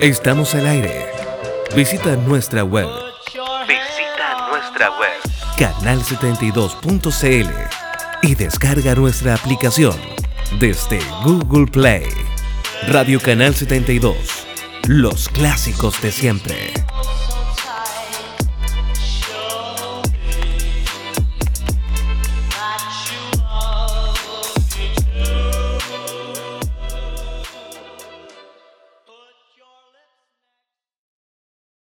Estamos al aire. Visita nuestra web. Visita nuestra web. Canal72.cl y descarga nuestra aplicación desde Google Play. Radio Canal 72. Los clásicos de siempre.